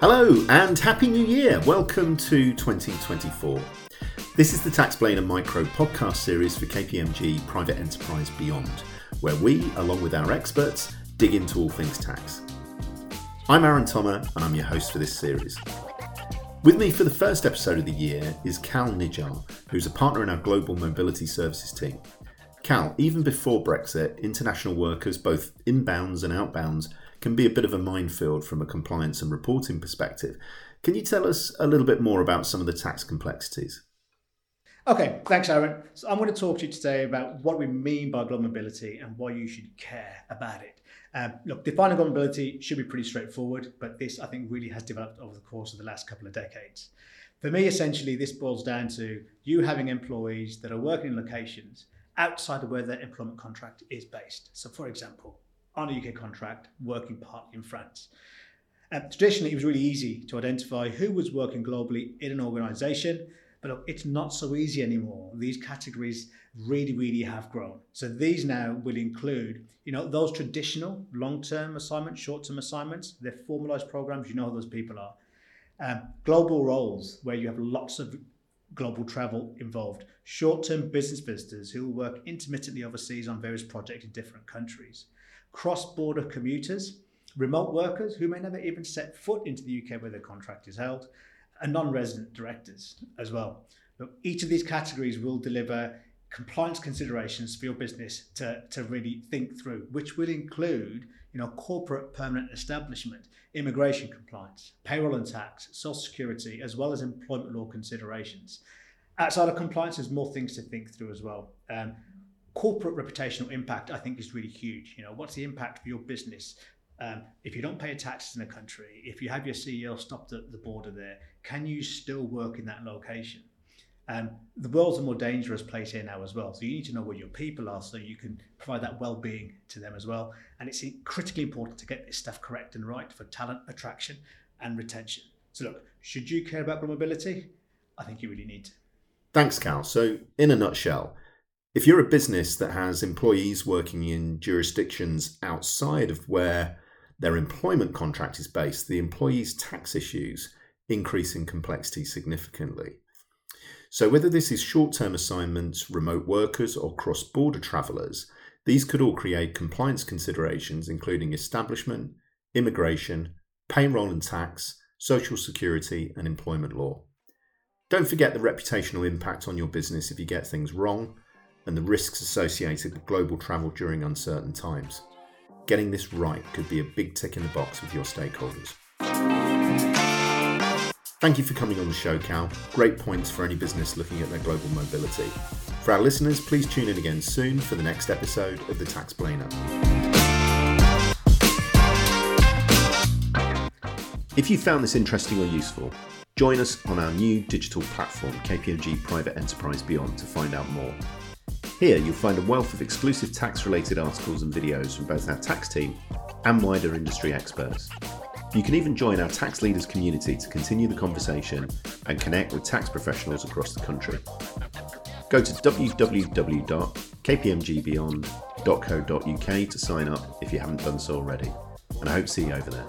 Hello and Happy New Year! Welcome to 2024. This is the Taxplainer Micro podcast series for KPMG Private Enterprise Beyond, where we, along with our experts, dig into all things tax. I'm Aaron Thomer and I'm your host for this series. With me for the first episode of the year is Kal Nijjar, who's a partner in our Global Mobility Services team. Kal, even before Brexit, international workers, both inbounds and outbounds, can be a bit of a minefield from a compliance and reporting perspective. Can you tell us a little bit more about some of the tax complexities? Okay, thanks, Aaron. So I'm going to talk to you today about what we mean by global mobility and why you should care about it. Um, look, defining global mobility should be pretty straightforward, but this I think really has developed over the course of the last couple of decades. For me, essentially, this boils down to you having employees that are working in locations outside of where their employment contract is based. So, for example, on a UK contract, working partly in France. Um, traditionally, it was really easy to identify who was working globally in an organisation, but look, it's not so easy anymore. These categories really, really have grown. So these now will include, you know, those traditional long-term assignments, short-term assignments, they're formalised programs. You know who those people are. Um, global roles where you have lots of global travel involved. Short-term business visitors who will work intermittently overseas on various projects in different countries cross-border commuters, remote workers who may never even set foot into the UK where their contract is held, and non-resident directors as well. Look, each of these categories will deliver compliance considerations for your business to, to really think through, which will include you know, corporate permanent establishment, immigration compliance, payroll and tax, social security, as well as employment law considerations. Outside of compliance, there's more things to think through as well. Um, corporate reputational impact, I think, is really huge. You know, what's the impact for your business? Um, if you don't pay taxes in a country, if you have your CEO stopped at the border there, can you still work in that location? Um, the world's a more dangerous place here now as well. So you need to know where your people are so you can provide that well-being to them as well. And it's critically important to get this stuff correct and right for talent attraction and retention. So look, should you care about mobility? I think you really need to. Thanks, Kal. So in a nutshell, if you're a business that has employees working in jurisdictions outside of where their employment contract is based, the employees' tax issues increase in complexity significantly. So, whether this is short term assignments, remote workers, or cross border travellers, these could all create compliance considerations, including establishment, immigration, payroll and tax, social security, and employment law. Don't forget the reputational impact on your business if you get things wrong and the risks associated with global travel during uncertain times. Getting this right could be a big tick in the box with your stakeholders. Thank you for coming on the show, Kal. Great points for any business looking at their global mobility. For our listeners, please tune in again soon for the next episode of the Taxplainer. If you found this interesting or useful, join us on our new digital platform, KPMG Private Enterprise Beyond, to find out more. Here you'll find a wealth of exclusive tax related articles and videos from both our tax team and wider industry experts. You can even join our tax leaders community to continue the conversation and connect with tax professionals across the country. Go to www.kpmgbeyond.co.uk to sign up if you haven't done so already, and I hope to see you over there.